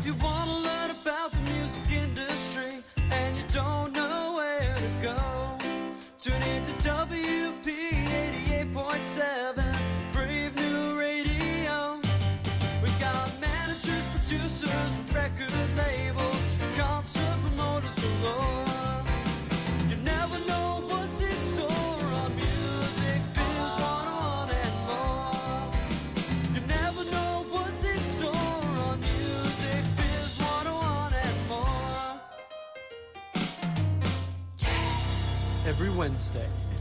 If you want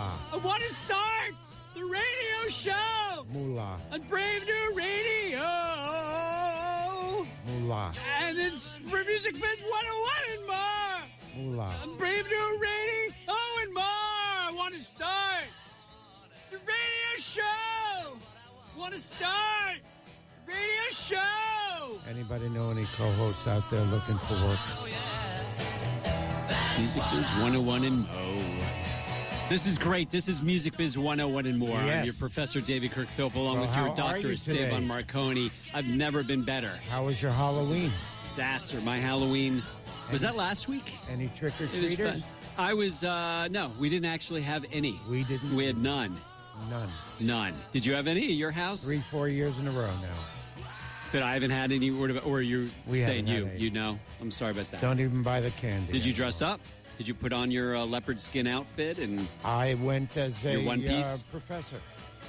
Moolah. I want to start the radio show Moolah. on Brave New Radio. Moolah. And it's for Music Biz 101 and more. Moolah. On Brave New Radio. Oh, and more. I want to start the radio show. Want to start the radio show. Anybody know any co-hosts out there looking for work? Music Biz 101 and Mo. This is great. This is Music Biz 101 and more. I'm Yes. your Professor David Kirk Philp, along Well, with your Dr. you? Esteban Marcone. I've never been better. How was your Halloween? Disaster. My Halloween. Was that last week? Any trick or treaters? I was, uh, no, we didn't actually have any. We didn't. We had none. None. None. Did you have any at your house? Three, four years in a row now. That I haven't had any word of Or you're We saying you. You know. I'm sorry about that. Don't even buy the candy. Did you dress up? Did you put on your uh, leopard skin outfit and I went as a Your one uh, piece? professor.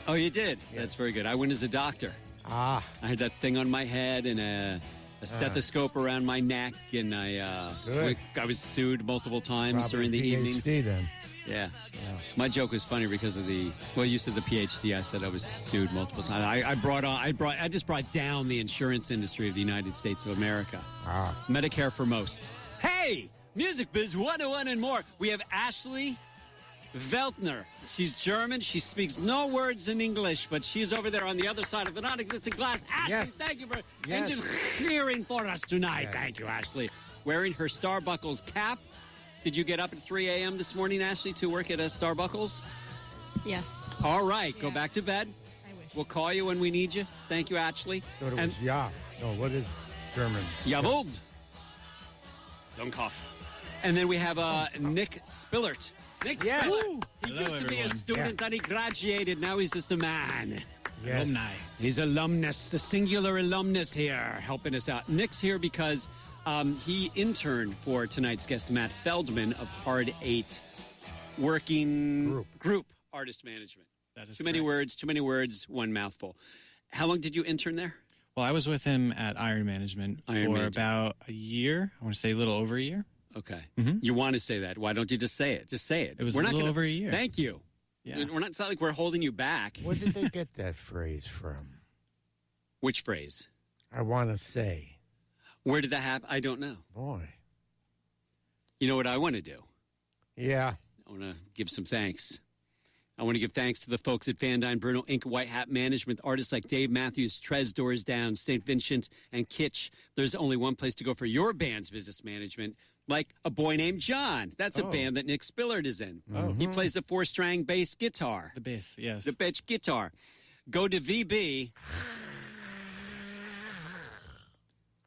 Oh, you did. Yes. That's very good. I went as a doctor. Ah, I had that thing on my head and a, a stethoscope around my neck, and I uh, Good. I was sued multiple times probably during the PhD evening. then. Yeah. my joke was funny because of the well, you said the PhD. I said I was sued multiple times. I, I brought on, I brought, I just brought down the insurance industry of the United States of America. Ah, Medicare for most. Hey, Music Biz 101 and more. We have Ashley Veltner. She's German. She speaks no words in English, but she's over there on the other side of the non-existent glass. Ashley, Yes. thank you for Yes. engineering for us tonight. Yes. Thank you, Ashley. Wearing her Starbuckles cap. Did you get up at 3 a.m. this morning, Ashley, to work at a Starbuckles? Yes. All right, go back to bed. I wish. We'll call you when we need you. Thank you, Ashley. thought it and was ja. No, what is German? Jawohl. Don't cough. And then we have uh, Nick Spillert. Nick Yes. Spillert. He Hello, used to be a everyone. student, then he graduated. Now he's just a man. Yes. He's alumnus, the singular alumnus here, helping us out. Nick's here because um, he interned for tonight's guest, Matt Feldman of Hard Eight, working Group. group artist management. That is too many words, too many words, one mouthful. How long did you intern there? Well, I was with him at Iron Management Iron for Management. about a year. I want to say a little over a year. Okay. Mhm. You want to say that. Why don't you just say it? Just say it. It was we're a not little gonna, over a year. Thank you. Yeah. We're not, it's not like we're holding you back. Where did they get that phrase from? Which phrase? I want to say, Where did that happen? I don't know. boy. You know what I want to do? Yeah. I want to give some thanks. I want to give thanks to the folks at Fandine Bruno Inc. White Hat Management, artists like Dave Matthews, Trez Doors Down, St. Vincent, and Kitsch. There's only one place to go for your band's business management, like a boy named John. That's a Oh. band that Nick Spillard is in. Oh. He hmm. plays the four string bass guitar, The bass, yes. the bitch guitar. Go to VB.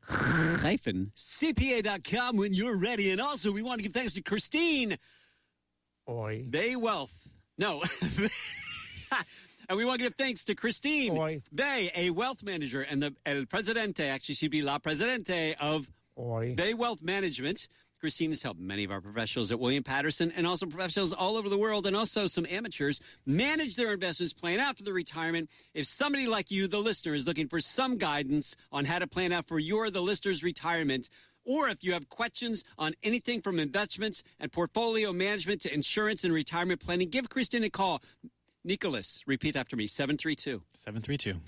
hyphen CPA.com when you're ready. And also, we want to give thanks to Christine Oi. they Wealth. No. and we want to give thanks to Christine. Oi. They, a wealth manager, and the El Presidente, actually, she'd be La Presidente of Oi. They Wealth Management. Christine has helped many of our professionals at William Paterson and also professionals all over the world and also some amateurs manage their investments plan out for their retirement. If somebody like you, the listener, is looking for some guidance on how to plan out for your, the listener's retirement, or if you have questions on anything from investments and portfolio management to insurance and retirement planning, give Christine a call. Nicholas, repeat after me 732 732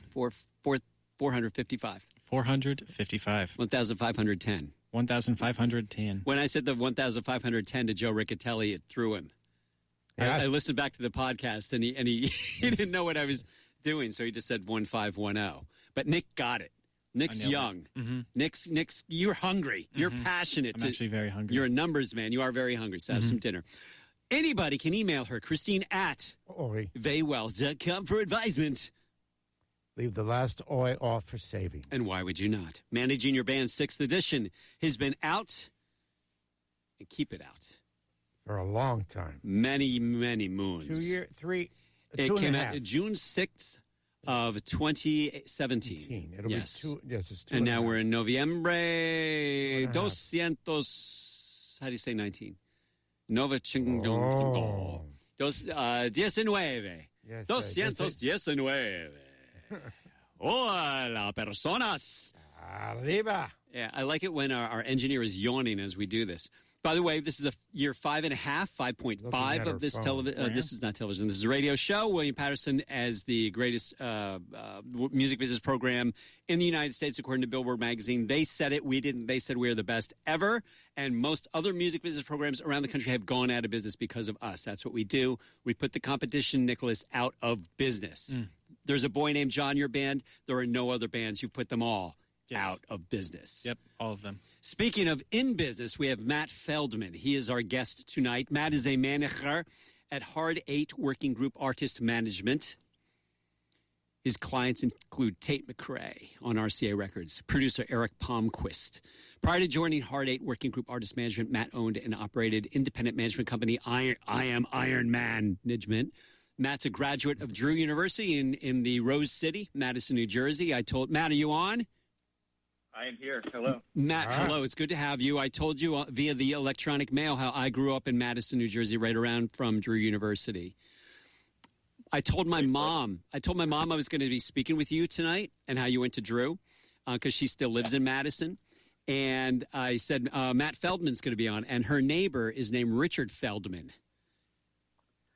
455. 455. 1,510. 1,510. When I said the 1,510 to Joe Riccitelli, it threw him. I- I, listened back to the podcast and he and he, he didn't know what I was doing, so he just said 1510. But Nick got it. Nick's young. Mm-hmm. Nick's Nick's you're hungry. You're passionate. I'm to- actually very hungry. You're a numbers man. You are very hungry. So have Mm-hmm. some dinner. Anybody can email her, Christine at Oi. vaywell.com for advisement. Leave the last oi off for savings. And why would you not? Managing your band's sixth edition has been out and keep it out. For a long time. Many, many moons. Two year, three, It two and came a out. June 6th of 2017. 18. It'll yes. be two. Yes, it's two. and a now half. we're in Noviembre and doscientos. How do you say 19? Nova ching Oh. Dos, uh, diecinueve. Yes, Doscientos diecinueve. Hola, personas. Arriba. Yeah, I like it when our, our engineer is yawning as we do this. By the way, this is the year five and a half, five point Looking five at of this television. Uh, this is not television. This is a radio show. William Paterson as the greatest uh, uh, music business program in the United States, according to Billboard magazine. They said it. We didn't. They said we are the best ever. And most other music business programs around the country have gone out of business because of us. That's what we do. We put the competition, Nicholas, out of business. There's a boy named John. Your band. There are no other bands. You've put them all Yes. out of business. Yep, all of them. Speaking of in business, we have Matt Feldman. He is our guest tonight. Matt is a manager at Hard Eight Working Group Artist Management. His clients include Tate McRae on RCA Records, producer Eric Palmquist. Prior to joining Hard Eight Working Group Artist Management, Matt owned and operated independent management company Iron, I Am Iron Man Management. Matt's a graduate of Drew University in, in the Rose City, Madison, New Jersey. I told Matt, are you on? I am here. Hello. Matt, Ah. hello. It's good to have you. I told you uh, via the electronic mail how I grew up in Madison, New Jersey, right around from Drew University. I told my mom, I told my mom I was going to be speaking with you tonight and how you went to Drew because she still lives in Madison. And I said, uh, Matt Feldman's going to be on, and her neighbor is named Richard Feldman.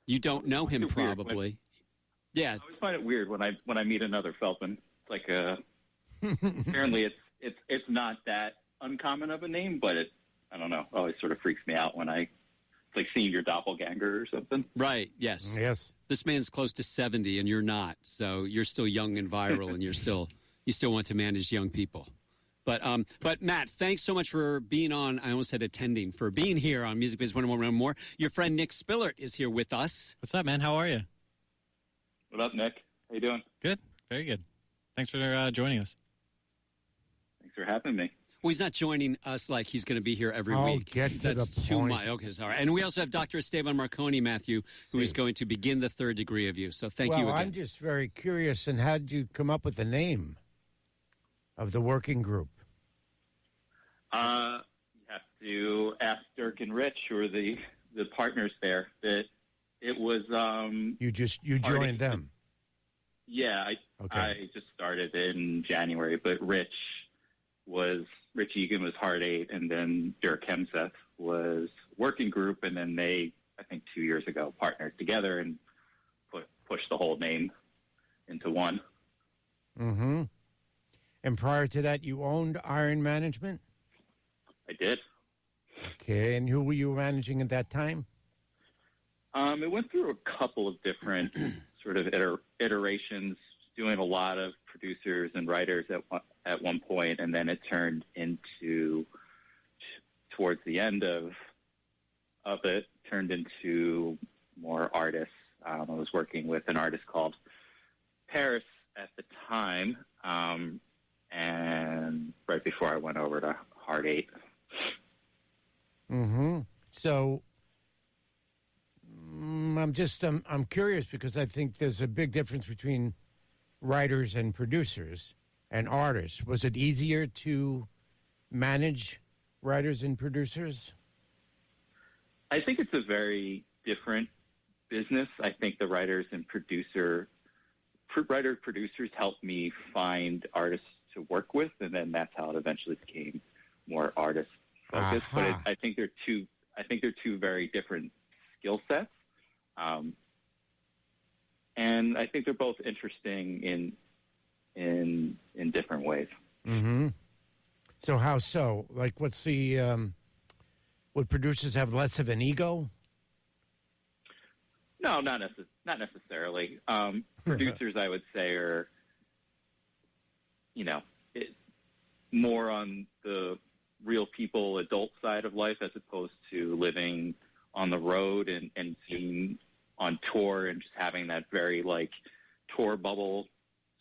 You don't know him, It's weird when- probably. Yeah, I always find it weird when I when I meet another Feldman. It's like uh, apparently it's it's it's not that uncommon of a name, but it I don't know. Always sort of freaks me out when I it's like seeing your doppelganger or something. right. Yes. Yes. this man's close to 70 and you're not so you're still young and viral and you're still you still want to manage young people but um but matt thanks so much for being on i almost said attending for being here on music biz 101 more your friend nick spillert is here with us What's up, man? How are you? What up, Nick? How you doing? Good. Very good. Thanks for uh, joining us. Thanks for having me. well he's not joining us like he's going to be here every Oh, week get to that's the too point. much okay sorry and we also have dr esteban marcone matthew who is See. going to begin the third degree of you so thank well, you again I'm just very curious. And how did you come up with the name of the working group? Uh, you have to ask Dirk and Rich, who are the the partners there. That it was um You just you Already- joined them. yeah I Okay. I just started in January, but Rich was Rich Egan was Hard Eight, and then Dirk Hemsath was Working Group, and then they I think two years ago partnered together and put pushed the whole name into one. Mm-hmm. And prior to that, you owned Iron Management. I did. Okay. And who were you managing at that time? Um, it went through a couple of different sort of iter- iterations, doing a lot of producers and writers at one, at one point, and then it turned into towards the end of of it turned into more artists. Um, I was working with an artist called Paris at the time, um, and right before I went over to Hard Eight. Mm-hmm. So mm, I'm just I'm curious because I think there's a big difference between writers and producers and artists. Was it easier to manage writers and producers? I think it's a very different business. I think the writers and producer, writer producers helped me find artists to work with, and then that's how it eventually became more artist focused. But it, I think they're two. I think they're two very different skill sets, um, and I think they're both interesting in in in different ways. Mm-hmm. So how so? Like, what's the um, would producers have less of an ego? No, not necess- not necessarily. Um, producers, I would say, are you know it, more on the real people, adult side of life, as opposed to living on the road and and being on tour and just having that very like tour bubble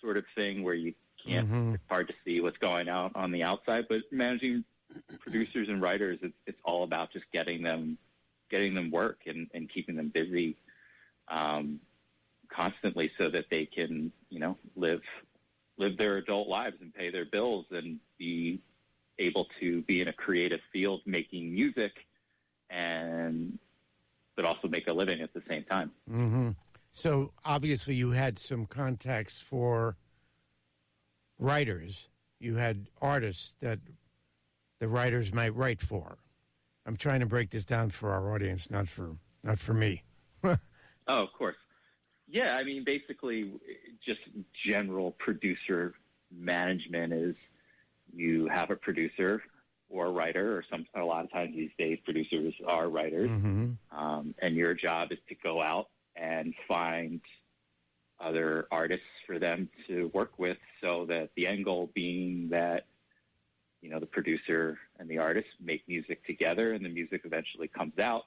sort of thing where you can't. Mhm. It's hard to see what's going out on the outside, but managing producers and writers, it's, it's all about just getting them getting them work and, and keeping them busy um, constantly so that they can, you know, live live their adult lives and pay their bills and be able to be in a creative field making music and but also make a living at the same time. Mm-hmm. So obviously, you had some contacts for writers. You had artists that the writers might write for. I'm trying to break this down for our audience, not for not for me. Oh, of course. Yeah, I mean, basically, just general producer management is you have a producer or a writer, or some a lot of times these days producers are writers, Mm-hmm. um, and your job is to go out and find other artists for them to work with, so that the end goal being that you know the producer and the artist make music together, and the music eventually comes out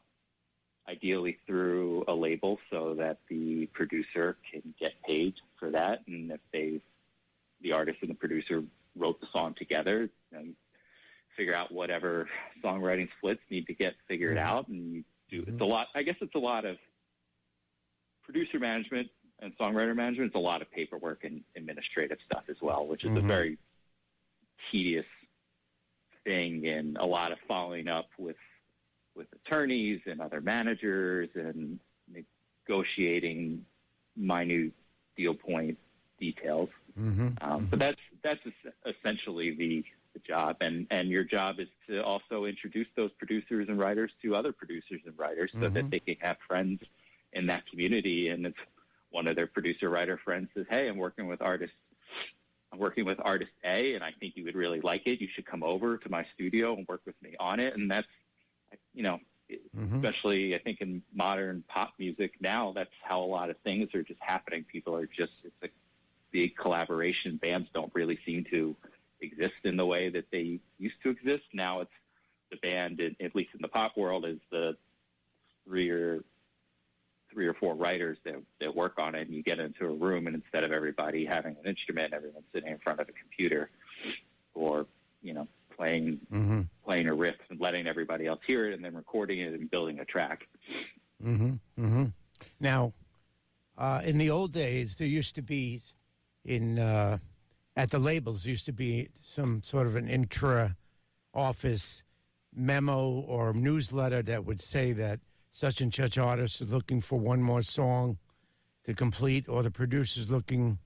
ideally through a label so that the producer can get paid for that. And if they, the artist and the producer wrote the song together, you know, you figure out whatever songwriting splits need to get figured Mhm. out. And you do, Mhm. it's a lot, I guess it's a lot of producer management and songwriter management. It's a lot of paperwork and administrative stuff as well, which is a Mhm. very tedious thing and a lot of following up with with attorneys and other managers and negotiating minute deal point details. Mm-hmm. Um, But that's that's essentially the, the job, and and your job is to also introduce those producers and writers to other producers and writers, so Mhm. that they can have friends in that community. And if one of their producer writer friends says, "Hey, I'm working with artist." I'm working with artist A, and I think you would really like it. You should come over to my studio and work with me on it. And that's, you know, Mm-hmm. especially I think in modern pop music now, that's how a lot of things are just happening. People are just it's a big collaboration. Bands don't really seem to exist in the way that they used to exist. Now it's the band, at least in the pop world, is the three or three or four writers that that work on it. And you get into a room, and instead of everybody having an instrument, everyone's sitting in front of a computer, or you know, playing Mm-hmm. playing a riff and letting everybody else hear it, and then recording it and building a track. Mm-hmm. Mm-hmm. Now, uh, in the old days, there used to be in uh, at the labels used to be some sort of an intra office memo or newsletter that would say that such and such artist is looking for one more song to complete, or the producer's looking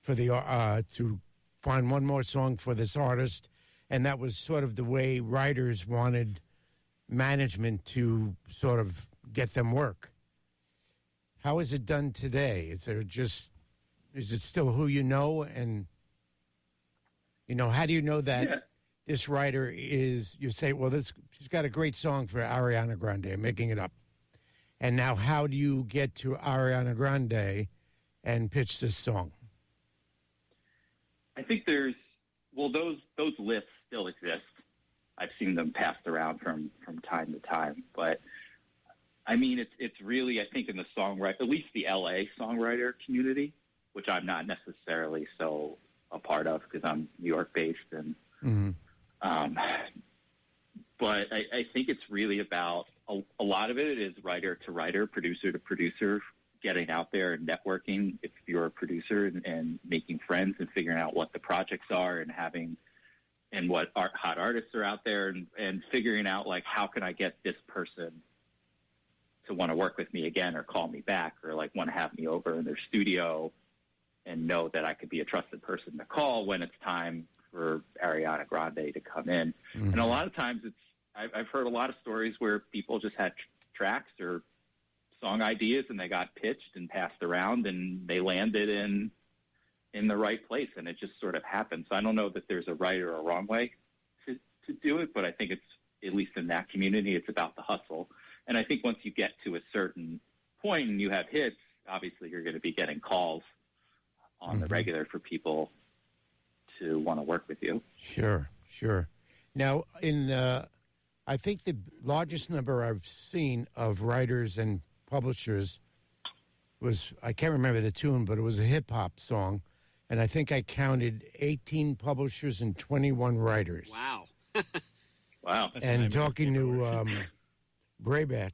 for the uh, to find one more song for this artist, and that was sort of the way writers wanted management to sort of get them work. How is it done today? Is there just is it still who you know and you know how do you know that Yeah. this writer is you say well this she's got a great song for Ariana Grande I'm making it up and now how do you get to Ariana Grande and pitch this song I think there's well those those lists still exist. I've seen them passed around from from time to time, but I mean it's it's really I think in the songwriter at least the LA songwriter community, which I'm not necessarily so a part of because I'm New York based and mm-hmm. um, but I, I think it's really about a, a lot of it is writer to writer, producer to producer, getting out there and networking if you're a producer and, and making friends and figuring out what the projects are and having and what art, hot artists are out there and, and figuring out like how can I get this person to want to work with me again or call me back or like want to have me over in their studio and know that I could be a trusted person to call when it's time for Ariana Grande to come in. And a mm-hmm. lot of times it's I've, I've heard a lot of stories where people just had tr- tracks or song ideas and they got pitched and passed around and they landed in in the right place, and it just sort of happens. So I don't know that there's a right or a wrong way to to do it, but I think it's at least in that community, it's about the hustle. And I think once you get to a certain point and you have hits, obviously you're going to be getting calls on the Mhm. regular for people to want to work with you. Sure, sure. Now, in uh, I think the largest number I've seen of writers and publishers was I can't remember the tune, but it was a hip hop song, and I think I counted 18 publishers and 21 writers. Wow. Wow. That's and talking to paperwork. um, Brayback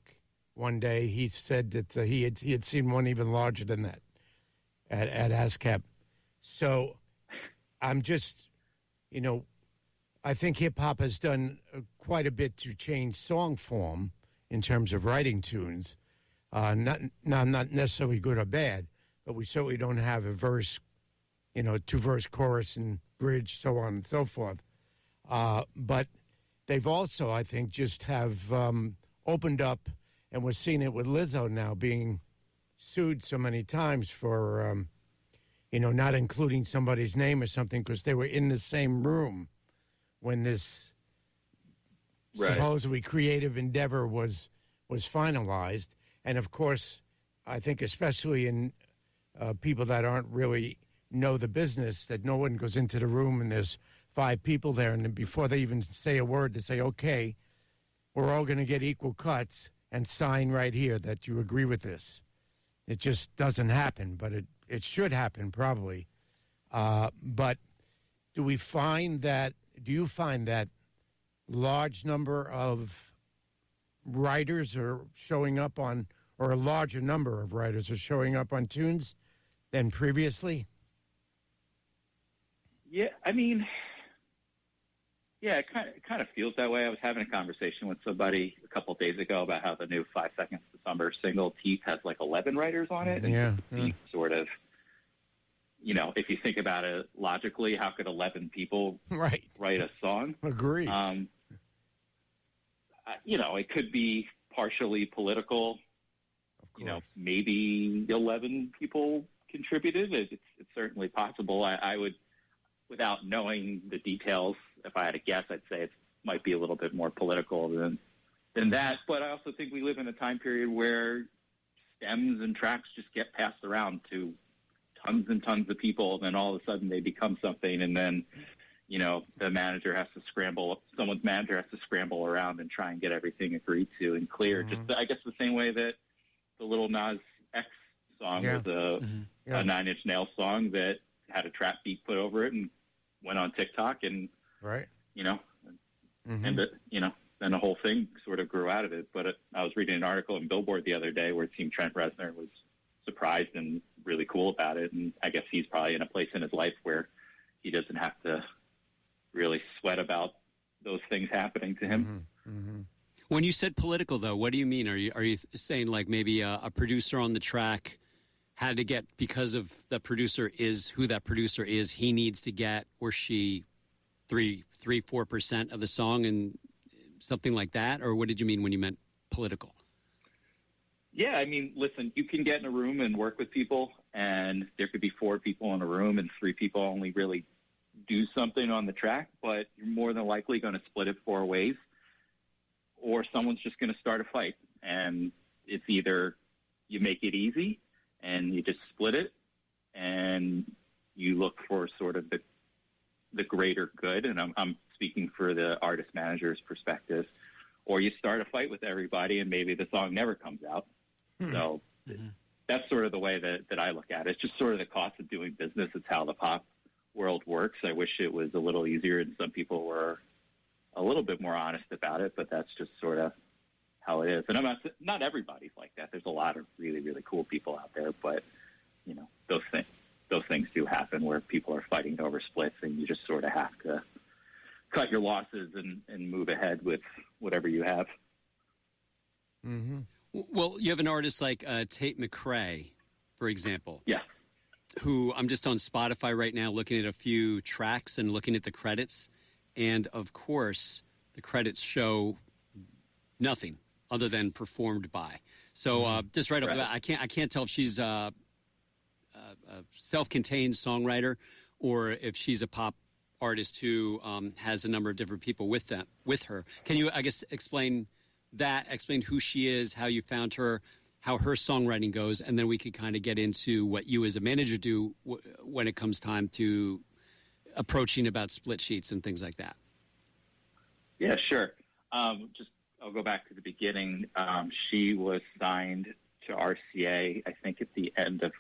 one day, he said that uh, he had he had seen one even larger than that at at ASCAP. So I'm just, you know, I think hip hop has done uh, quite a bit to change song form in terms of writing tunes. Uh, not not not necessarily good or bad, but we certainly don't have a verse, you know, two verse chorus and bridge, so on and so forth. Uh, but they've also, I think, just have um, opened up, and we're seeing it with Lizzo now being sued so many times for, um, you know, not including somebody's name or something because they were in the same room when this Right. supposedly creative endeavor was was finalized. And of course, I think especially in uh, people that aren't really know the business, that no one goes into the room and there's five people there, and then before they even say a word, they say, "Okay, we're all going to get equal cuts and sign right here that you agree with this." It just doesn't happen, but it it should happen probably. Uh, but do we find that? Do you find that large number of writers are showing up on, or a larger number of writers are showing up on tunes than previously? Yeah, I mean, yeah, it kind of, it kind of feels that way. I was having a conversation with somebody a couple of days ago about how the new Five Seconds to Summer single Teeth has like 11 writers on it. And Yeah, sort of, you know, if you think about it logically, how could 11 people Right. write a song? Agree. Um, you know, it could be partially political. of You know, maybe 11 people contributed. It's, it's certainly possible. I, I would, without knowing the details, if I had to guess, I'd say it might be a little bit more political than than that. But I also think we live in a time period where stems and tracks just get passed around to tons and tons of people, and then all of a sudden they become something, and then you know the manager has to scramble. Someone's manager has to scramble around and try and get everything agreed to and clear. Mhm. Just I guess the same way that the Lil Nas X song Yeah. was a, Yeah. a Nine Inch Nails song that had a trap beat put over it and went on TikTok, and right. you know Mhm. and it, you know, then the whole thing sort of grew out of it. But it, I was reading an article in Billboard the other day where it seemed Trent Reznor was surprised and really cool about it, and I guess he's probably in a place in his life where he doesn't have to really sweat about those things happening to him. Mhm. Mhm. When you said political, though, what do you mean? Are you are you saying like maybe a, a producer on the track had to get because of the producer is who that producer is, he needs to get or she three three four percent of the song and something like that, or what did you mean when you meant political? Yeah, I mean, listen, you can get in a room and work with people, and there could be four people in a room, and three people only really do something on the track, but you're more than likely going to split it four ways, or someone's just going to start a fight. And it's either you make it easy and you just split it, and you look for sort of the the greater good, and I'm, I'm speaking for the artist manager's perspective, or you start a fight with everybody, and maybe the song never comes out. Hmm. So mm-hmm. that's sort of the way that, that I look at it. It's just sort of the cost of doing business. It's how the pop world works. I wish it was a little easier and some people were a little bit more honest about it, but that's just sort of how it is. And I'm not, not everybody's like that. There's a lot of really, really cool people out there, but you know, those things, those things do happen where people are fighting over splits and you just sort of have to cut your losses and, and move ahead with whatever you have. Mhm. Well, you have an artist like uh, Tate McRae, for example. Yeah. who I'm just on Spotify right now looking at a few tracks and looking at the credits. And of course, the credits show nothing other than performed by. So uh, just right up Right. the bat, I can't I can't tell if she's uh, a, self-contained songwriter, or if she's a pop artist who um, has a number of different people with them with her. Can you, I guess, explain that? Explain who she is, how you found her, how her songwriting goes, and then we could kind of get into what you as a manager do w- when it comes time to approaching about split sheets and things like that. Yeah, sure. Um, just I'll go back to the beginning. Um, she was signed to RCA, I think, at the end of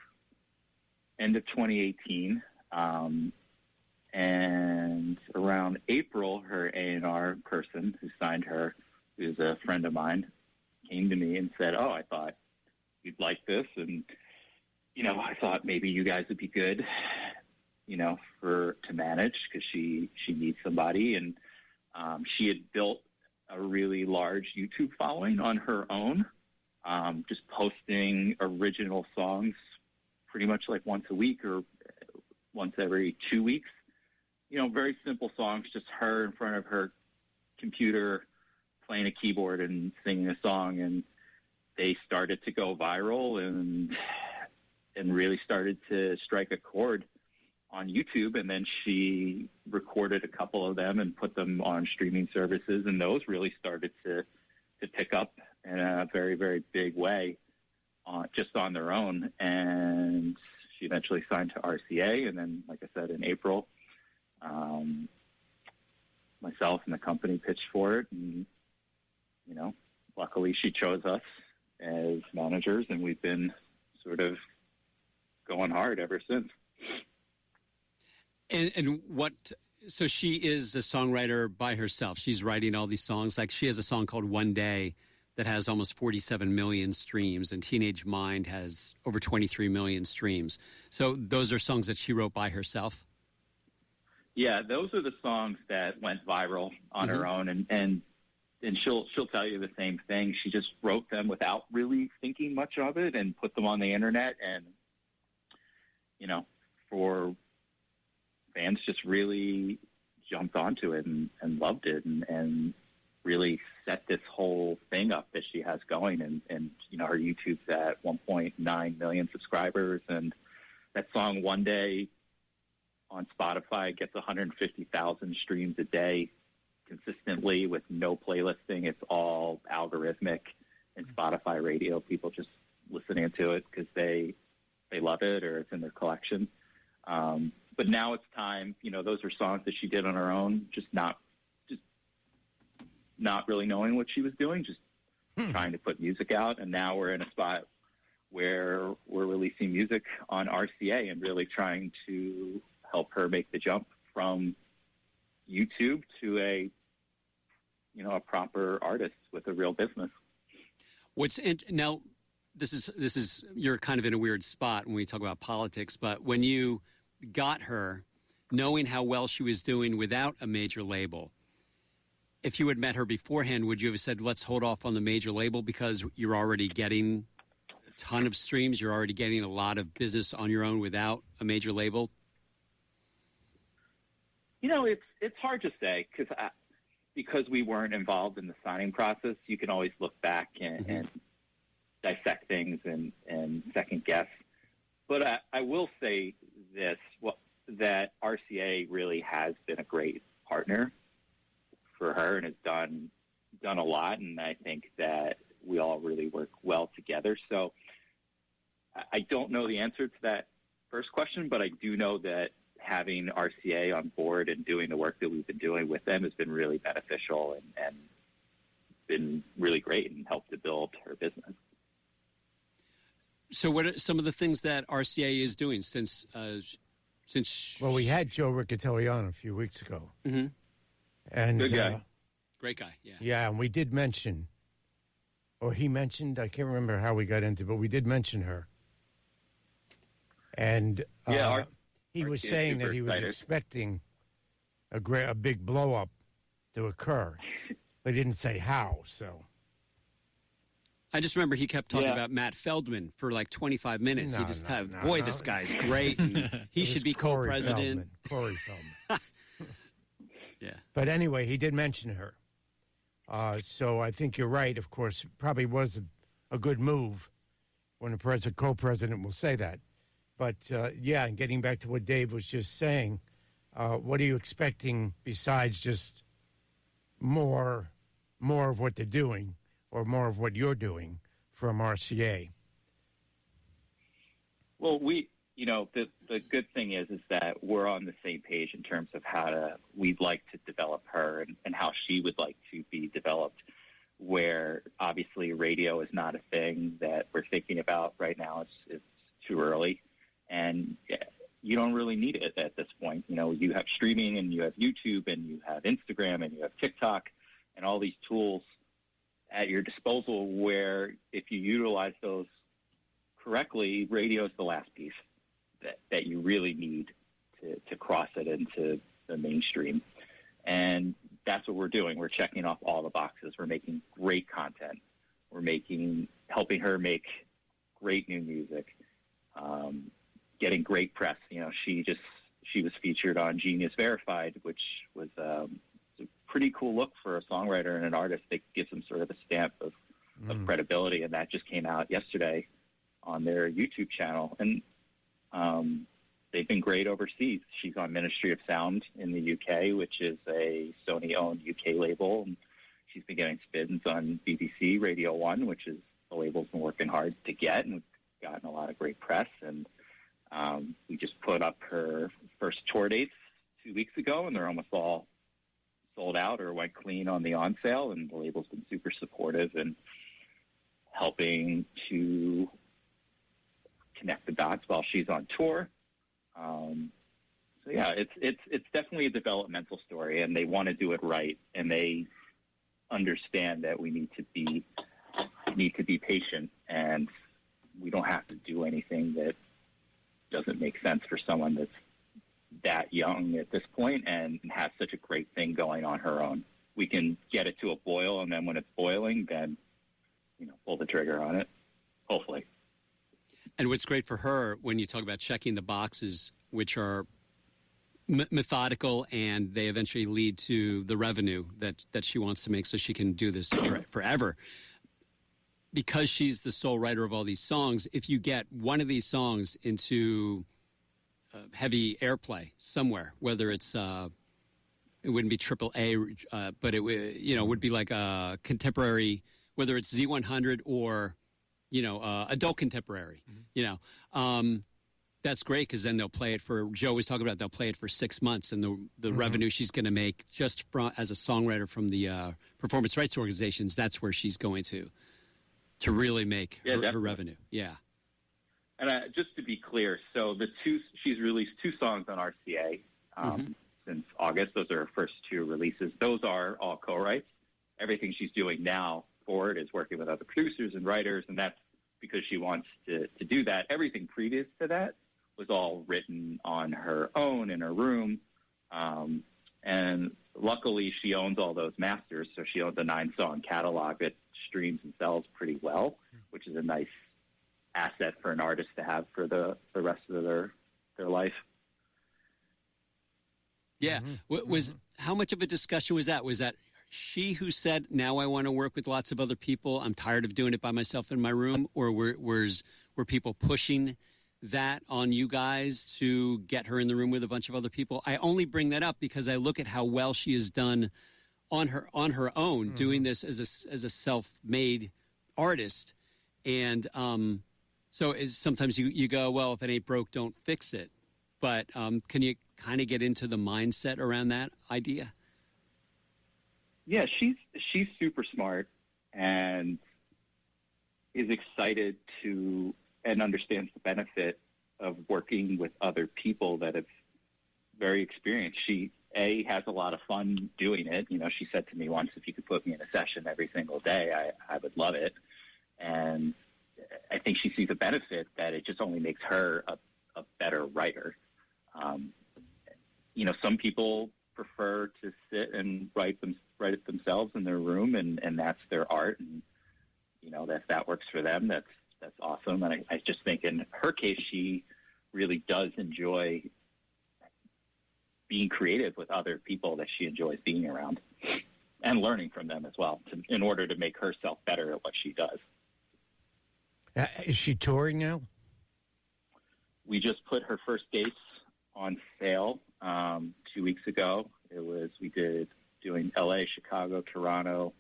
end of 2018, um, and around April, her A and R person who signed her, who's a friend of mine, came to me and said, "Oh, I thought you'd like this, and you know, I thought maybe you guys would be good, you know, for to manage because she she needs somebody and." Um, she had built a really large YouTube following on her own, um, just posting original songs pretty much like once a week or once every two weeks. You know, very simple songs, just her in front of her computer playing a keyboard and singing a song. And they started to go viral and and really started to strike a chord on YouTube, and then she recorded a couple of them and put them on streaming services, and those really started to to pick up in a very very big way, uh, just on their own. And she eventually signed to RCA, and then, like I said, in April, um, myself and the company pitched for it, and you know, luckily she chose us as managers, and we've been sort of going hard ever since. And, and what? So she is a songwriter by herself. She's writing all these songs. Like she has a song called "One Day" that has almost 47 million streams, and "Teenage Mind" has over 23 million streams. So those are songs that she wrote by herself. Yeah, those are the songs that went viral on her mm-hmm. own, and and and she'll she'll tell you the same thing. She just wrote them without really thinking much of it, and put them on the internet, and you know, for fans just really jumped onto it and, and loved it, and, and really set this whole thing up that she has going. And and you know, her YouTube's at 1.9 million subscribers, and that song "One Day" on Spotify gets 150,000 streams a day consistently with no playlisting. It's all algorithmic and Spotify radio. People just listening to it because they they love it or it's in their collection. Um, but now it's time. You know, those are songs that she did on her own, just not not really knowing what she was doing, just hmm. trying to put music out. And now we're in a spot where we're releasing music on RCA and really trying to help her make the jump from YouTube to a you know a proper artist with a real business. What's in, now? This is this is you're kind of in a weird spot when we talk about politics. But when you got her, knowing how well she was doing without a major label, if you had met her beforehand, would you have said, "Let's hold off on the major label because you're already getting a ton of streams, you're already getting a lot of business on your own without a major label"? You know, it's it's hard to say because because we weren't involved in the signing process. You can always look back and, Mhm. and dissect things and, and second guess. But I, I will say this: well, that RCA really has been a great partner for her and has done done a lot. And I think that we all really work well together. So I- I don't know the answer to that first question, but I do know that having RCA on board and doing the work that we've been doing with them has been really beneficial and, and been really great and helped to build her business. So, what are some of the things that RCA is doing since uh, since? Well, we had Joe Riccitelli on a few weeks ago, Mhm. And Good guy. uh, great guy, yeah. yeah, and we did mention, or he mentioned. I can't remember how we got into, but we did mention her. And uh, Yeah, our- he our was saying that he was excited. expecting a great, a big blow up to occur, they didn't say how. So I just remember he kept talking Yeah. about Matt Feldman for like 25 minutes. he just no, had, no, boy, no. this guy's great. he should be Corey co-president. Feldman. Corey Feldman. Yeah. But anyway, he did mention her. Uh, so I think you're right. Of course, probably was a, a good move when a president, co-president will say that. But uh, yeah, and getting back to what Dave was just saying, uh, what are you expecting besides just more, more of what they're doing, or more of what you're doing from RCA? Well, we, you know, the the good thing is is that we're on the same page in terms of how to we'd like to develop her and, and how she would like to be developed. Where obviously radio is not a thing that we're thinking about right now. It's it's too early, and you don't really need it at this point. You know, you have streaming and you have YouTube and you have Instagram and you have TikTok and all these tools at your disposal. Where if you utilize those correctly, radio is the last piece that, that you really need to, to cross it into the mainstream. And that's what we're doing. We're checking off all the boxes. We're making great content. We're making, helping her make great new music, um, getting great press. You know, she just, she was featured on Genius Verified, which was um, a pretty cool look for a songwriter and an artist that gives them sort of a stamp of, of credibility. And that just came out yesterday on their YouTube channel. And um, they've been great overseas. She's on Ministry of Sound in the UK, which is a Sony owned UK label. And she's been getting spins on BBC Radio 1, which is the label's been working hard to get and gotten a lot of great press. And um, we just put up her first tour dates two weeks ago, and they're almost all sold out or went clean on the on sale. And the label's been super supportive and helping to connect the dots while she's on tour. Um, so yeah, it's it's it's definitely a developmental story, and they want to do it right, and they understand that we need to be need to be patient, and we don't have to do anything that doesn't make sense for someone that's that young at this point and has such a great thing going on her own. We can get it to a boil, and then when it's boiling, then you know pull the trigger on it. Hopefully. And what's great for her when you talk about checking the boxes, which are methodical and they eventually lead to the revenue that, that she wants to make so she can do this for, forever. Because she's the sole writer of all these songs, if you get one of these songs into uh, heavy airplay somewhere, whether it's uh, it wouldn't be triple A, uh, but it would you know would be like a contemporary, whether it's Z100 or you know, uh, adult contemporary, you know. Um, that's great because then they'll play it for, Joe was talking about they'll play it for six months and the, the revenue she's going to make just from, as a songwriter from the uh, performance rights organizations, that's where she's going to, to really make Yeah, her, her revenue. Yeah. And uh, just to be clear, so the two she's released two songs on RCA um, since August. Those are her first two releases. Those are all co-writes. Everything she's doing now forward is working with other producers and writers, and that's because she wants to, to do that. Everything previous to that was all written on her own in her room. Um, and luckily, she owns all those masters, so she owns a nine song catalog that streams and sells pretty well, which is a nice asset for an artist to have for the, the rest of their their life. Yeah. Wa- Was how much of a discussion was that? Was that she who said, "Now I want to work with lots of other people. I'm tired of doing it by myself in my room," or were was were people pushing that on you guys to get her in the room with a bunch of other people? I only bring that up because I look at how well she has done on her on her own, doing this as a as a self made artist, and um, so is sometimes you you go, well, if it ain't broke, don't fix it. But um, can you kind of get into the mindset around that idea? Yeah, she's she's super smart and is excited to and understands the benefit of working with other people that have very experienced. She a has a lot of fun doing it. You know, she said to me once, if you could put me in a session every single day, I, I would love it. And I think she sees a benefit that it just only makes her a, a better writer. Um, you know, some people prefer to sit and write them write it themselves in their room, and and that's their art. And you know, that if that works for them, that's that's awesome. And I, I just think in her case, she really does enjoy being creative with other people that she enjoys being around and learning from them as well to, in order to make herself better at what she does. Uh, is she touring now? we just put her first dates on sale um, two weeks ago. It was we did doing L.A., Chicago, Toronto,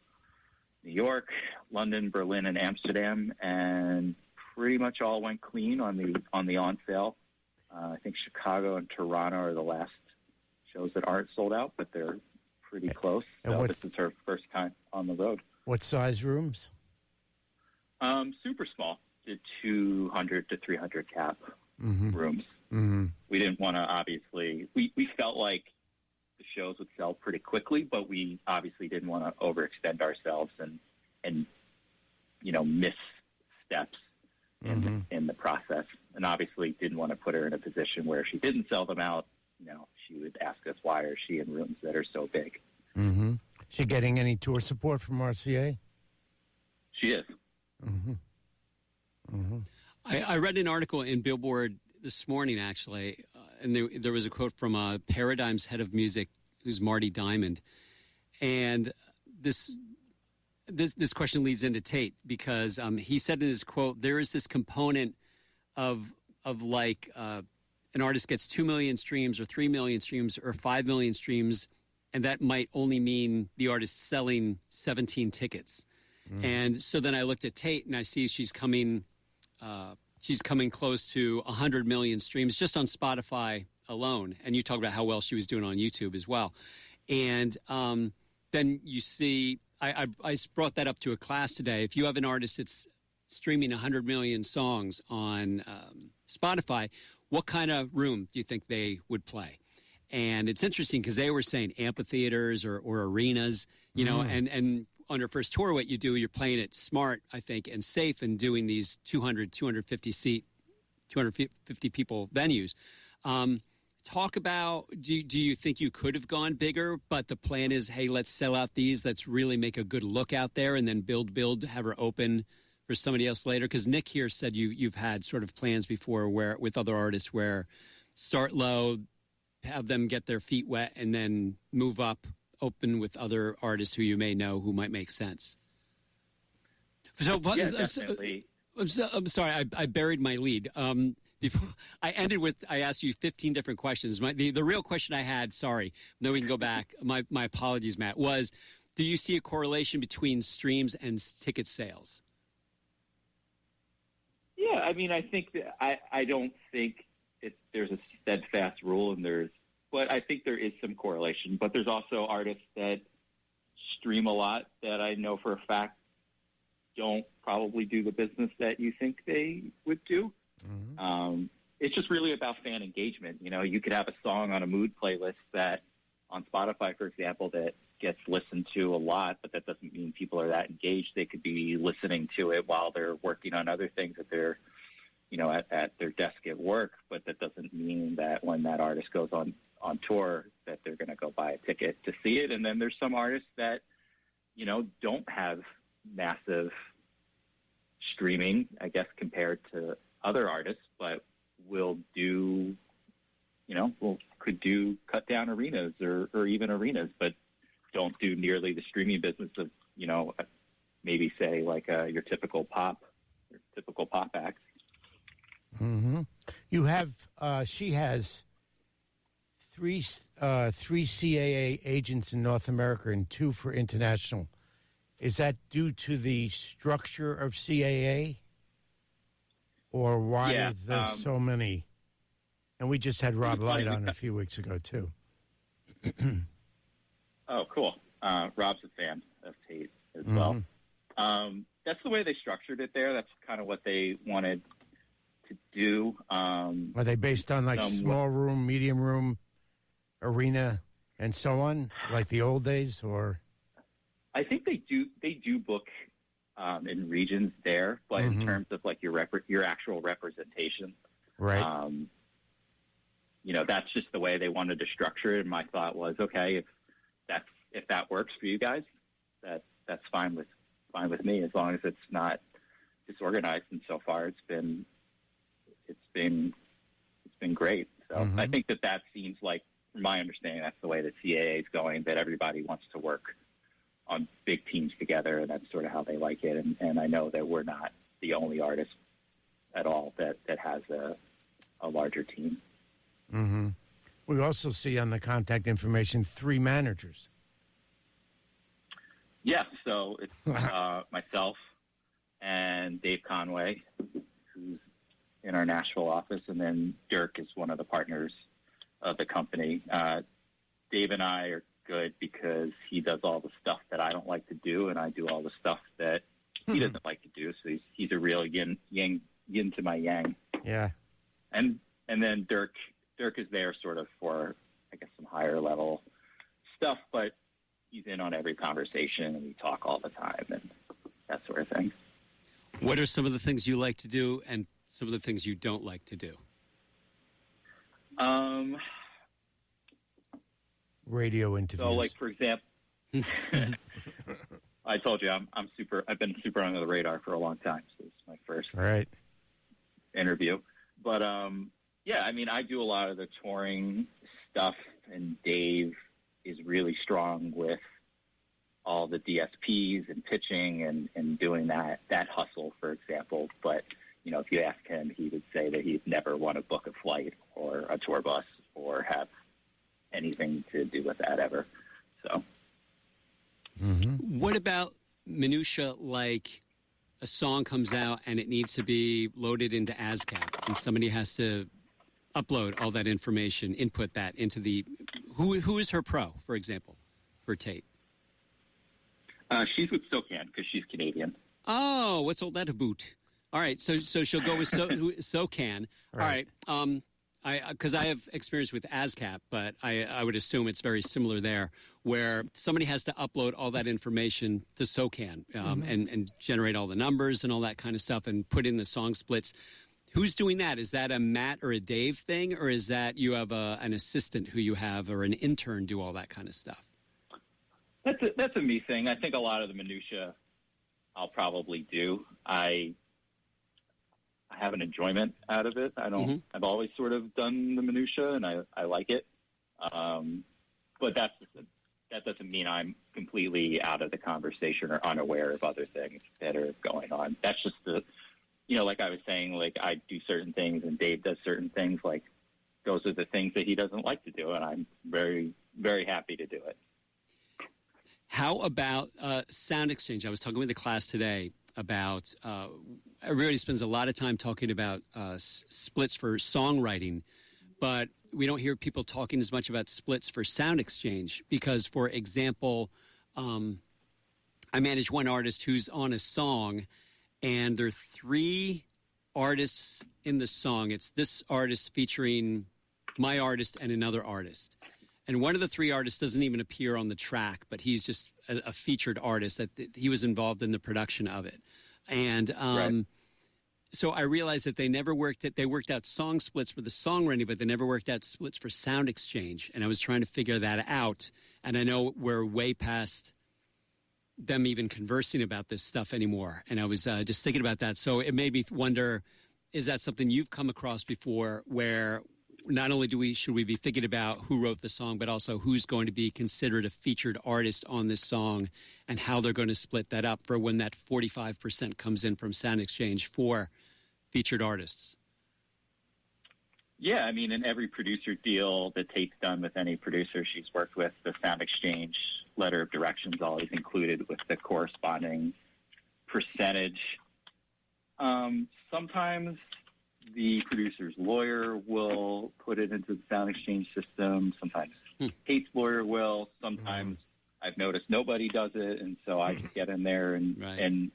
New York, London, Berlin, and Amsterdam, and pretty much all went clean on the on the on sale. Uh, I think Chicago and Toronto are the last shows that aren't sold out, but they're pretty close. And So this is her first time on the road. What size rooms? Um, super small, did 200 to 300 cap Mm-hmm. rooms. Mm-hmm. We didn't want to obviously. We we felt like the shows would sell pretty quickly, but we obviously didn't want to overextend ourselves and and you know miss steps in Mhm. in the process. And obviously didn't want to put her in a position where she didn't sell them out. You know, she would ask us why are she in rooms that are so big. Mm-hmm. She getting any tour support from RCA? She is. Mm-hmm. Mm-hmm. I, I read an article in Billboard this morning, actually, uh, and there, there was a quote from uh, Paradigm's head of music, who's Marty Diamond, and this this this question leads into Tate because um, he said in his quote, "There is this component of of like uh, an artist gets two million streams or three million streams or five million streams, and that might only mean the artist selling seventeen tickets." And so then I looked at Tate and I see she's coming uh, she's coming close to 100 million streams just on Spotify alone. And you talk about how well she was doing on YouTube as well. And um, then you see, I, I, I brought that up to a class today. If you have an artist that's streaming 100 million songs on um, Spotify, what kind of room do you think they would play? And it's interesting because they were saying amphitheaters or, or arenas, you know, and, and on your first tour, what you do, you're playing it smart, I think, and safe and doing these 200, 250 seat, 250 people venues. Um, talk about do, do you think you could have gone bigger, but the plan is, hey, let's sell out these, let's really make a good look out there and then build, build, have her open for somebody else later? Because Nick here said you, you've had sort of plans before where with other artists where start low, have them get their feet wet, and then move up, open with other artists who you may know who might make sense. So, but, Yeah, I'm definitely. I'm, so, I'm sorry, I, I buried my lead. Um, before I ended with, I asked you 15 different questions. My, the, the real question I had, sorry, then we can go back. My, my apologies, Matt, was do you see a correlation between streams and ticket sales? Yeah, I mean, I think that I, I don't think it, there's a steadfast rule, and there's, but I think there is some correlation. But there's also artists that stream a lot that I know for a fact don't probably do the business that you think they would do. Um, it's just really about fan engagement. You know, you could have a song on a mood playlist that on Spotify, for example, that gets listened to a lot, but that doesn't mean people are that engaged. They could be listening to it while they're working on other things that they're, you know, at, at their desk at work. But that doesn't mean that when that artist goes on on tour that they're going to go buy a ticket to see it. And then there's some artists that, you know, don't have massive streaming, I guess, compared to other artists, but will do, you know, will could do cut down arenas or, or even arenas, but don't do nearly the streaming business of, you know, maybe say like uh, your typical pop, your typical pop act. Mm-hmm. You have, uh, she has three, uh, three CAA agents in North America and two for international. Is that due to the structure of CAA, or why Yeah, there's um, so many? And we just had Rob Light on a few weeks ago too. Oh, cool. Uh, Rob's a fan of Tate as Mm-hmm. well. Um, that's the way they structured it there. That's kind of what they wanted to do. Um, Are they based on like small room, medium room, arena, and so on, like the old days, or? I think they do they do book um, in regions there, but Mhm. in terms of like your rep- your actual representation, Right. um, you know, that's just the way they wanted to structure it. And my thought was, okay, if that's if that works for you guys, that that's fine with fine with me as long as it's not disorganized. And so far, it's been it's been it's been great. So Mhm. I think that that seems like, from my understanding, that's the way that CAA is going. That everybody wants to work on big teams together, and that's sort of how they like it. And, and I know that we're not the only artist at all that that has a a larger team. hmm We also see on the contact information three managers. Yeah, so it's uh, myself and Dave Conway, who's in our Nashville office, and then Dirk is one of the partners of the company. Uh, Dave and I are good because he does all the stuff that I don't like to do, and I do all the stuff that he doesn't like to do. So he's he's a real yin yin yin to my yang. Yeah. and and then Dirk Dirk is there sort of for I guess some higher level stuff, but he's in on every conversation and we talk all the time and that sort of thing. What are some of the things you like to do and some of the things you don't like to do? Um, Radio interviews. so like for example, I told you I'm I'm super I've been super under the radar for a long time. So this is my first All right. interview. But um, yeah, I mean, I do a lot of the touring stuff, and Dave is really strong with all the DSPs and pitching and, and doing that that hustle, for example. But you know, if you ask him, he would say that he'd never want to book a flight or a tour bus or have anything to do with that ever. So What about minutia like a song comes out and it needs to be loaded into ASCAP and somebody has to upload all that information, input that into the who who is her pro, for example, for Tate? uh, she's with SOCAN because she's Canadian. Oh, what's all that about? All right, so so she'll go with so SOCAN. All right, um, I because I have experience with ASCAP, but I I would assume it's very similar there, where somebody has to upload all that information to SOCAN um, and and generate all the numbers and all that kind of stuff and put in the song splits. Who's doing that? Is that a Matt or a Dave thing, or is that you have a, an assistant who you have or an intern do all that kind of stuff? That's a, that's a me thing. I think a lot of the minutia I'll probably do. I I have an enjoyment out of it. I don't. Mhm. I've always sort of done the minutia, and I I like it. Um, but that's that doesn't mean I'm completely out of the conversation or unaware of other things that are going on. That's just the you know, like I was saying, like I do certain things and Dave does certain things. Like those are the things that he doesn't like to do, and I'm very very happy to do it. How about uh, sound exchange? I was talking with the class today about. Uh, everybody spends a lot of time talking about uh, s- splits for songwriting, but we don't hear people talking as much about splits for sound exchange because, for example, um, I manage one artist who's on a song, and there are three artists in the song. It's this artist featuring my artist and another artist. And one of the three artists doesn't even appear on the track, but he's just a, a featured artist that that he was involved in the production of it. And um, Right. so I realized that they never worked it. They worked out song splits for the songwriting, but they never worked out splits for sound exchange. And I was trying to figure that out. And I know we're way past them even conversing about this stuff anymore. And I was uh, just thinking about that. So it made me wonder: is that something you've come across before, where not only do we should we be thinking about who wrote the song, but also who's going to be considered a featured artist on this song, and how they're going to split that up for when that forty-five percent comes in from Sound Exchange for featured artists. Yeah, I mean, in every producer deal that Tate's done with any producer she's worked with, the sound exchange letter of direction is always included with the corresponding percentage. Um, sometimes the producer's lawyer will put it into the sound exchange system. Sometimes Hmm. Tate's lawyer will. Sometimes I've noticed nobody does it, and so I just get in there and Right. and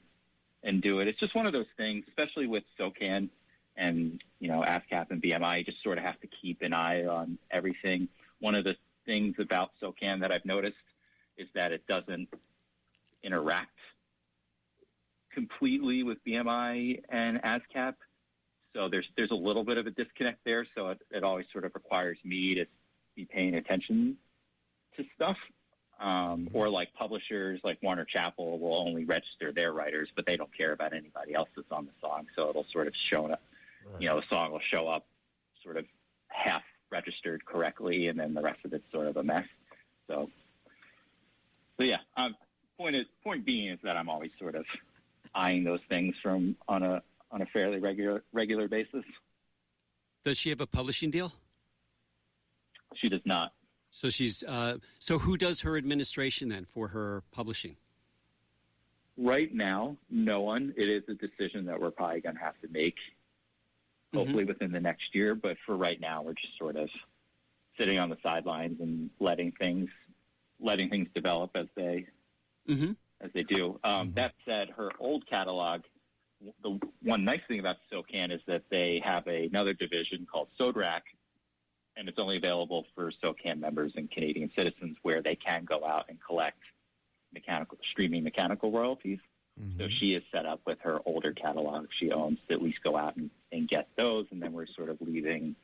and do it. It's just one of those things, especially with SOCAN and you know ASCAP and BMI. You just sort of have to keep an eye on everything. One of the things about SOCAN that I've noticed is that it doesn't interact completely with BMI and ASCAP. So there's there's a little bit of a disconnect there. So it, it always sort of requires me to be paying attention to stuff. Um, or like publishers like Warner Chappell will only register their writers, but they don't care about anybody else that's on the song. So it'll sort of show up, you know, the song will show up sort of half registered correctly, and then the rest of it's sort of a mess. So, so yeah, um, point is, point being is that I'm always sort of eyeing those things from on a on a fairly regular regular basis. Does she have a publishing deal? She does not. So she's uh, so who does her administration then for her publishing? Right now, no one. It is a decision that we're probably going to have to make, hopefully within the next year. But for right now, we're just sort of sitting on the sidelines and letting things letting things develop as they Mm-hmm. as they do. Um, That said, her old catalog. The one nice thing about SOCAN is that they have another division called SODRAC, and it's only available for SOCAN members and Canadian citizens, where they can go out and collect mechanical streaming mechanical royalties. So mm-hmm. she is set up with her older catalog she owns to at least go out and, and get those, and then we're sort of leaving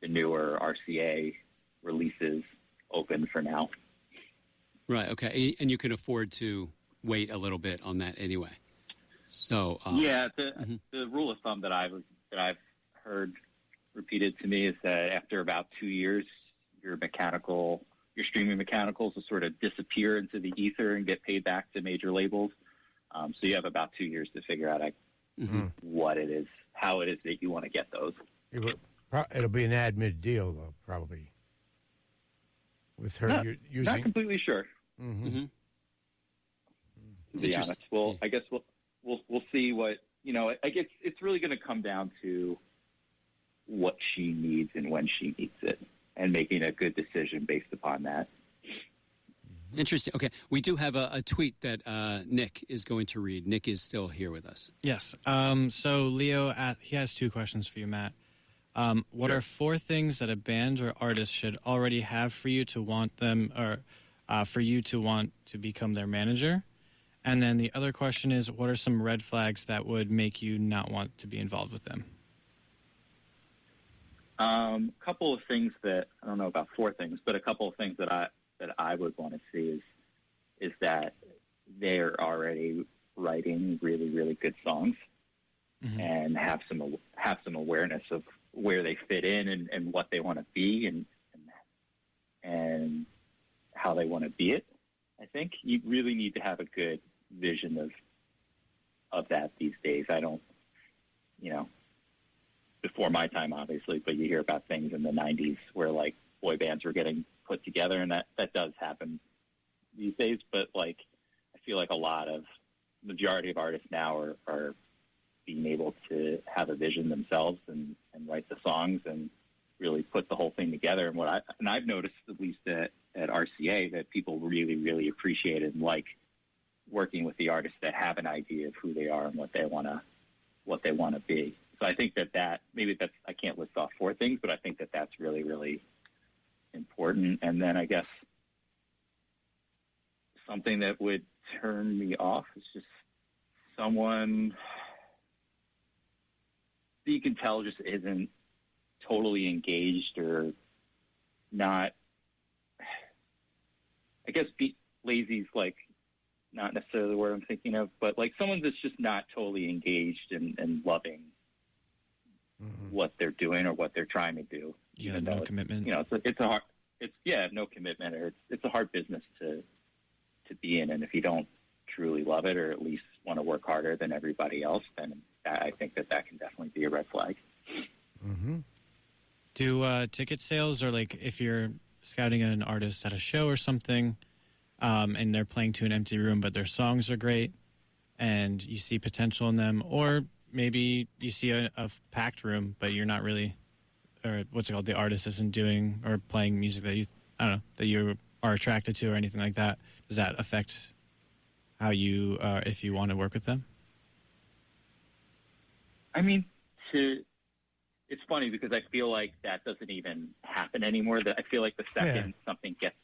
the newer RCA releases open for now. Right. Okay. And you can afford to wait a little bit on that anyway. So um, yeah, the Mhm. the rule of thumb that I've that I've heard repeated to me is that after about two years, your mechanical your streaming mechanicals will sort of disappear into the ether and get paid back to major labels. Um, so you have about two years to figure out like, Mhm. what it is, how it is that you want to get those. It will, it'll be an admin deal, though, probably. With her Not- u- Not using. completely sure. Mhm. Mhm. to be honest. Well, I guess we'll we'll we'll see what you know. I guess it's really going to come down to what she needs and when she needs it, and making a good decision based upon that. Interesting. Okay. We do have a, a tweet that uh, Nick is going to read. Nick is still here with us. Yes. Um, so Leo, uh, he has two questions for you, Matt. Um, what are four things that a band or artist should already have for you to want them, or uh, for you to want to become their manager? And then the other question is, what are some red flags that would make you not want to be involved with them? Um, a couple of things that I don't know about four things, but a couple of things that I that I would want to see is is that they're already writing really really good songs Mhm. and have some have some awareness of where they fit in and, and what they want to be and and, and how they want to be it. I think you really need to have a good vision of of that these days. I don't, you know, before my time, obviously, but you hear about things in the '90s where like boy bands were getting put together, and that that does happen these days. But like, I feel like a lot of majority of artists now are, are being able to have a vision themselves and, and write the songs and really put the whole thing together. And what I and I've noticed at least at, at RCA that people really really appreciate and like working with the artists that have an idea of who they are and what they want to what they want to be. So I think that that maybe that's I can't list off four things, but I think that that's really really important. And then I guess something that would turn me off is just someone that you can tell just isn't totally engaged or not. I guess be lazy's like not necessarily the word I'm thinking of, but like someone that's just not totally engaged and, and loving Mhm. what they're doing or what they're trying to do. Yeah, no it's- commitment. You know, it's a, it's a hard, it's yeah, no commitment, or it's it's a hard business to to be in, and if you don't truly love it, or at least want to work harder than everybody else, then that, I think that that can definitely be a red flag. Mhm. Do uh, ticket sales, or like if you're scouting an artist at a show or something, um, and they're playing to an empty room, but their songs are great, and you see potential in them, or maybe you see a, a packed room, but you're not really, or what's it called, the artist isn't doing or playing music that you, I don't know, that you are attracted to or anything like that. Does that affect how you, uh, if you want to work with them? I mean, to it's funny because I feel like that doesn't even happen anymore. That I feel like the second something gets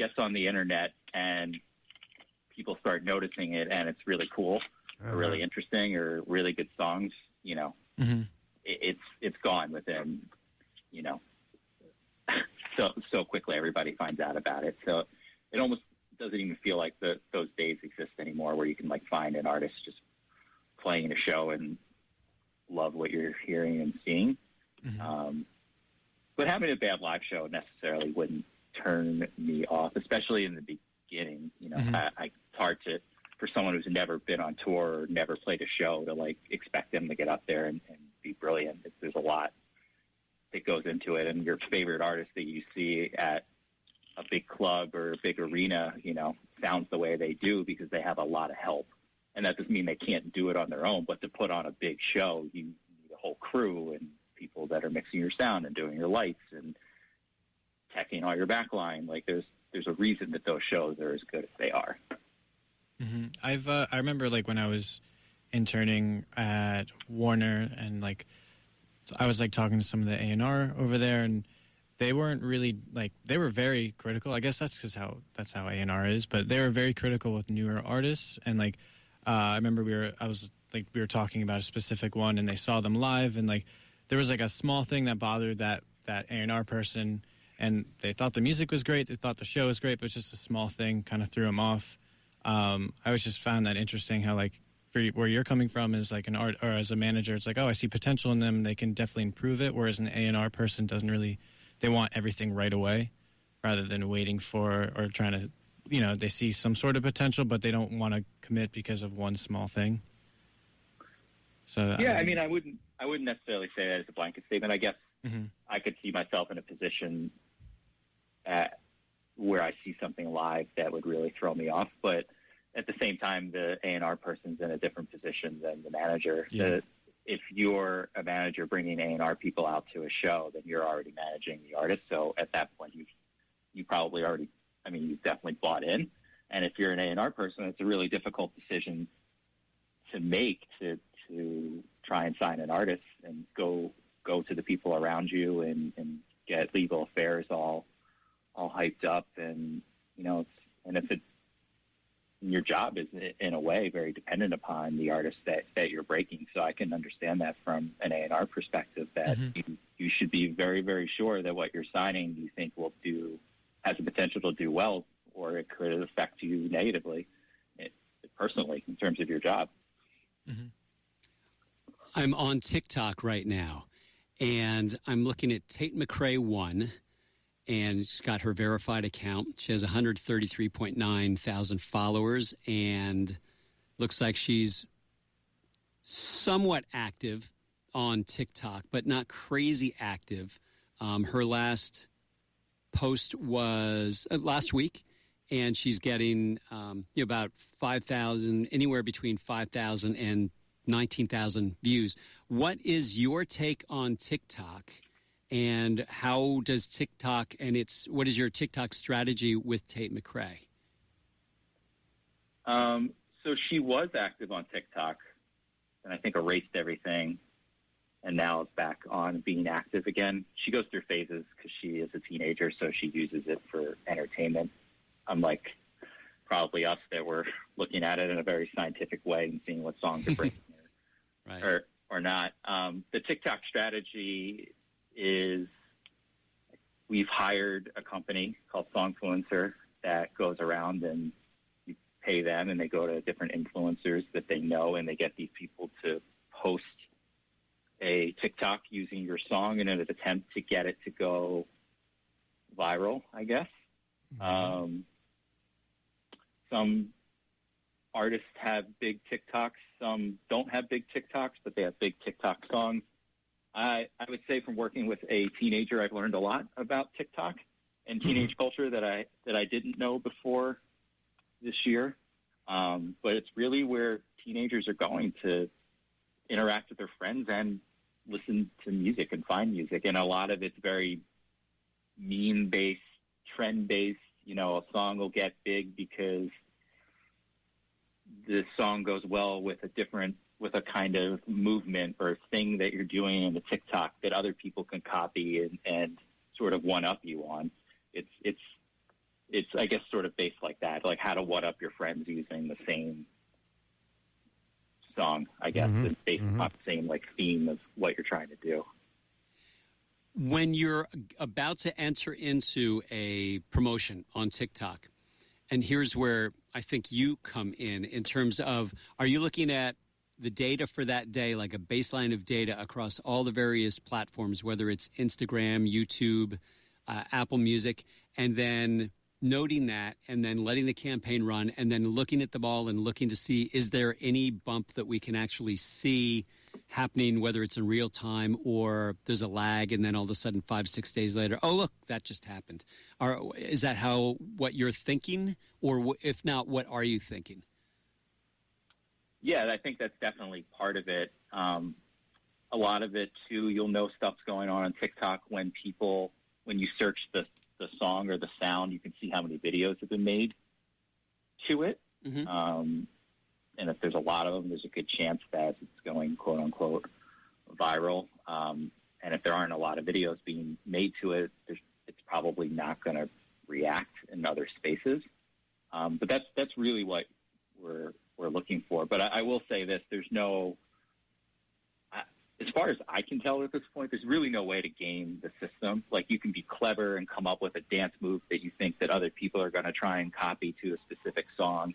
gets on the internet and people start noticing it, and it's really cool, Uh-huh. or really interesting, or really good songs, you know, Mm-hmm. it, it's it's gone within, you know, so so quickly. Everybody finds out about it, so it almost doesn't even feel like the, those days exist anymore, where you can like find an artist just playing a show and love what you're hearing and seeing. Mhm. Um, but having a bad live show necessarily wouldn't turn me off, especially in the beginning. You know, Mhm. I, I, it's hard to for someone who's never been on tour or never played a show to like expect them to get up there and, and be brilliant. It's, there's a lot that goes into it, and your favorite artist that you see at a big club or a big arena, you know, sounds the way they do because they have a lot of help. And that doesn't mean they can't do it on their own, but to put on a big show, you need a whole crew and people that are mixing your sound and doing your lights and teching all your backline. Like there's there's a reason that those shows are as good as they are. hmm I've uh, I remember like when I was interning at Warner and like I was like talking to some of the A and R over there and they weren't really like they were very critical. I guess that's because how that's how A and R is, but they were very critical with newer artists and like uh, I remember we were I was like we were talking about a specific one and they saw them live and like there was like a small thing that bothered that that A and R person and they thought the music was great, they thought the show was great, but it was just a small thing kind of threw them off. Um, I was just found that interesting how like for where you're coming from is like an art or as a manager, it's like oh I see potential in them, they can definitely improve it. Whereas an A and R person doesn't really they want everything right away rather than waiting for or trying to you know they see some sort of potential but they don't want to commit because of one small thing. So Yeah, I mean, I wouldn't I wouldn't necessarily say that as a blanket statement. I guess Mhm. I could see myself in a position at where I see something live that would really throw me off, but at the same time, the A and R person's in a different position than the manager. Yeah. The, if you're a manager bringing A and R people out to a show, then you're already managing the artist. So at that point, you you probably already, I mean, you've definitely bought in. And if you're an A and R person, it's a really difficult decision to make to to try and sign an artist and go go to the people around you and, and get legal affairs all all hyped up and you know it's, and if it your job is in a way very dependent upon the artist that, that you're breaking. So I can understand that from an A&R perspective that you, you should be very very sure that what you're signing you think will do has the potential to do well or it could affect you negatively it, personally in terms of your job. Mm-hmm. I'm on TikTok right now, and I'm looking at Tate McRae one, and she's got her verified account. She has 133.9 thousand followers, and looks like she's somewhat active on TikTok, but not crazy active. Um, her last post was uh, last week, and she's getting um, you know, about 5,000, anywhere between 5,000 and 19,000 views. What is your take on TikTok? And how does TikTok and its what is your TikTok strategy with Tate McRae? Um, so she was active on TikTok, and I think erased everything, and now is back on being active again. She goes through phases because she is a teenager, so she uses it for entertainment. Unlike probably us that were looking at it in a very scientific way and seeing what songs are breaking Right. or or not. Um, the TikTok strategy is we've hired a company called Songfluencer that goes around and you pay them and they go to different influencers that they know and they get these people to post a TikTok using your song in an attempt to get it to go viral, I guess. Um, some artists have big TikToks. Some don't have big TikToks, but they have big TikTok songs. I, I would say from working with a teenager, I've learned a lot about TikTok and teenage culture that I that I didn't know before this year. Um, but it's really where teenagers are going to interact with their friends and listen to music and find music. And a lot of it's very meme based, trend based. You know, a song will get big because the song goes well with a different with a kind of movement or thing that you're doing in the TikTok that other people can copy and, and sort of one up you on. It's it's it's I guess sort of based like that, like how to one up your friends using the same song. I guess Mhm, it's based mhm. on the same like theme of what you're trying to do. when you're about to enter into a promotion on TikTok, and here's where I think you come in in terms of are you looking at the data for that day, like a baseline of data across all the various platforms, whether it's Instagram, YouTube, uh, Apple Music, and then noting that and then letting the campaign run and then looking at the ball and looking to see is there any bump that we can actually see happening, whether it's in real time or there's a lag, and then all of a sudden, five, six days later, oh, look, that just happened. Or is that how what you're thinking? Or if not, what are you thinking? Yeah, I think that's definitely part of it. Um, a lot of it too, you'll know stuff's going on on TikTok when people, when you search the the song or the sound, you can see how many videos have been made to it. Mhm. Um, and if there's a lot of them, there's a good chance that it's going quote unquote viral. Um, and if there aren't a lot of videos being made to it, there's, it's probably not going to react in other spaces. Um, but that's that's really what we're we're looking for. But I, I will say this: there's no, as far as I can tell at this point, there's really no way to game the system. Like you can be clever and come up with a dance move that you think that other people are going to try and copy to a specific song.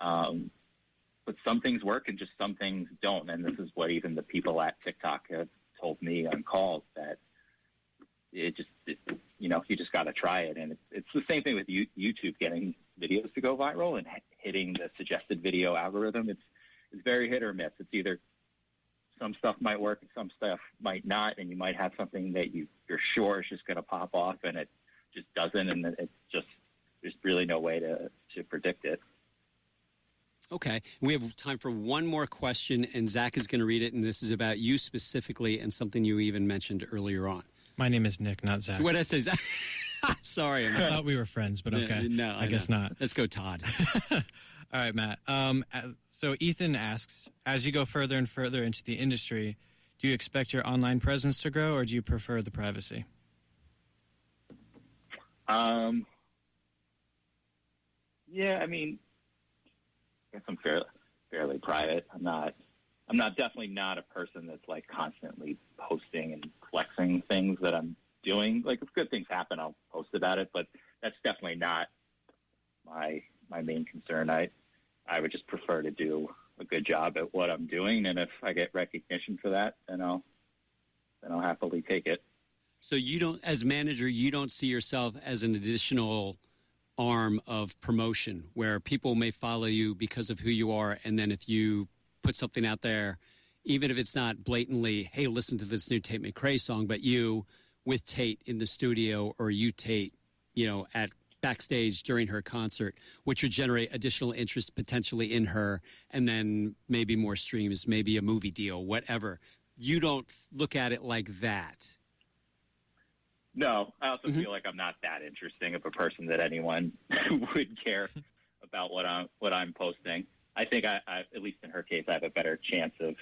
Um, but some things work and just some things don't. And this is what even the people at TikTok have told me on calls that it just, it, you know, you just got to try it. And it's, it's the same thing with you, YouTube getting videos to go viral and hitting the suggested video algorithm. It's, it's very hit or miss. It's either some stuff might work and some stuff might not, and you might have something that you, you're sure is just going to pop off and it just doesn't. And then it's just, there's really no way to, to predict it. Okay. We have time for one more question, and Zach is going to read it, and this is about you specifically and something you even mentioned earlier on. My name is Nick, not Zach. What I say, Zach? Sorry. I'm I thought we were friends, but okay. No, I, guess know. not. Let's go, Todd. All right, Matt. Um, so Ethan asks, as you go further and further into the industry, do you expect your online presence to grow, or do you prefer the privacy? Um, yeah, I mean, I guess I'm fairly fairly private. I'm not. I'm not definitely not a person that's like constantly posting and flexing things that I'm doing. Like if good things happen, I'll post about it, but that's definitely not my my main concern. I I would just prefer to do a good job at what I'm doing, and if I get recognition for that, then I'll then I'll happily take it. So you don't, as manager, you don't see yourself as an additional arm of promotion where people may follow you because of who you are, and then if you put something out there, even if it's not blatantly, "Hey, listen to this new Tate McRae song," but you with Tate in the studio or you Tate, you know, at backstage during her concert, which would generate additional interest potentially in her, and then maybe more streams, maybe a movie deal, whatever. You don't look at it like that. No, I also Mhm. feel like I'm not that interesting of a person that anyone would care about what I'm what I'm posting. I think I, I, at least in her case, I have a better chance of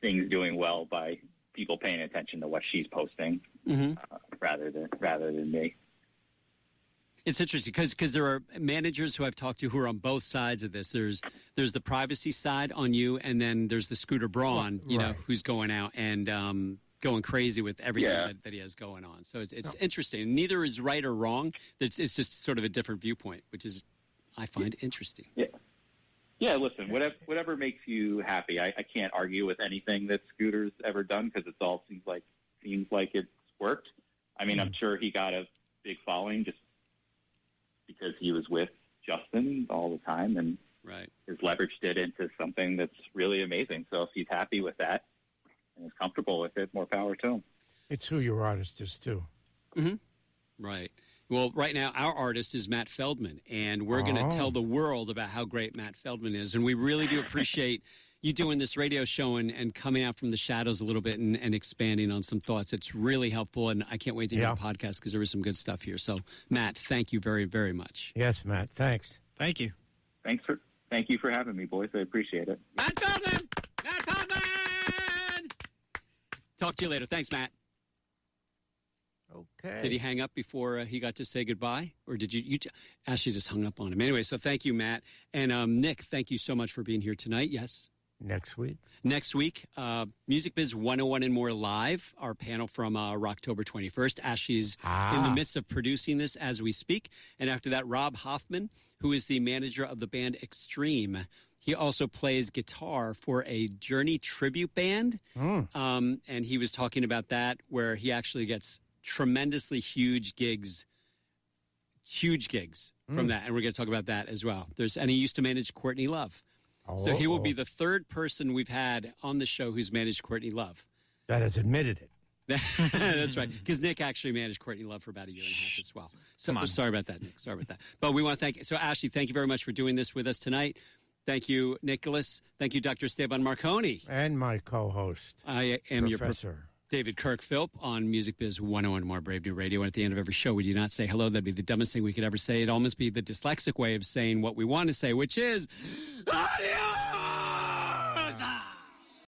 things doing well by people paying attention to what she's posting Mm-hmm. uh, rather than rather than me. It's interesting because because there are managers who I've talked to who are on both sides of this. There's there's the privacy side on you, and then there's the Scooter Braun, you know, who's going out and um, going crazy with everything Yeah. that, that he has going on. So it's it's interesting. Neither is right or wrong. It's it's just sort of a different viewpoint, which is I find interesting. Yeah, listen, whatever whatever makes you happy. I, I can't argue with anything that Scooter's ever done because it's all seems like seems like it's worked. I mean, I'm mm. sure he got a big following just because he was with Justin all the time and Right. has leveraged it into something that's really amazing. So if he's happy with that and is comfortable with it, more power to him. It's who your artist is too. Mm-hmm. Right. Well, right now, our artist is Matt Feldman, and we're going to Oh. tell the world about how great Matt Feldman is. And we really do appreciate you doing this radio show and, and coming out from the shadows a little bit and, and expanding on some thoughts. It's really helpful, and I can't wait to hear Yeah. the podcast because there was some good stuff here. So, Matt, thank you very, very much. Yes, Matt. Thanks. Thank you. Thanks for thank you for having me, boys. I appreciate it. Matt Feldman! Matt Feldman! Talk to you later. Thanks, Matt. Okay. Did he hang up before uh, he got to say goodbye, or did you? You j- Ashley just hung up on him anyway. So thank you, Matt, and um, Nick. Thank you so much for being here tonight. Yes. Next week. Next week, uh, Music Biz 101 and more live. Our panel from uh, October 21st. Ashley's in the Ah. midst of producing this as we speak. And after that, Rob Hoffman, who is the manager of the band Extreme. He also plays guitar for a Journey tribute band. Um, and he was talking about that, where he actually gets tremendously huge gigs huge gigs Hmm. from that, and we're going to talk about that as well. There's and he used to manage Courtney Love, so he will be Oh, the third person we've had on the show who's managed Courtney Love. that has admitted it. That's right. Because Nick actually managed Courtney Love for about a year and a half as well. So Come on. sorry about that, Nick. Sorry about that. But we want to thank. you. So Ashley, thank you very much for doing this with us tonight. Thank you, Nicholas. Thank you, Dr. Esteban Marcone. And my co-host, I am your Professor. David Kirk Philp on Music Biz 101 More Brave New Radio. And at the end of every show, we do not say hello. That'd be the dumbest thing we could ever say. It'd almost be the dyslexic way of saying what we want to say, which is adios!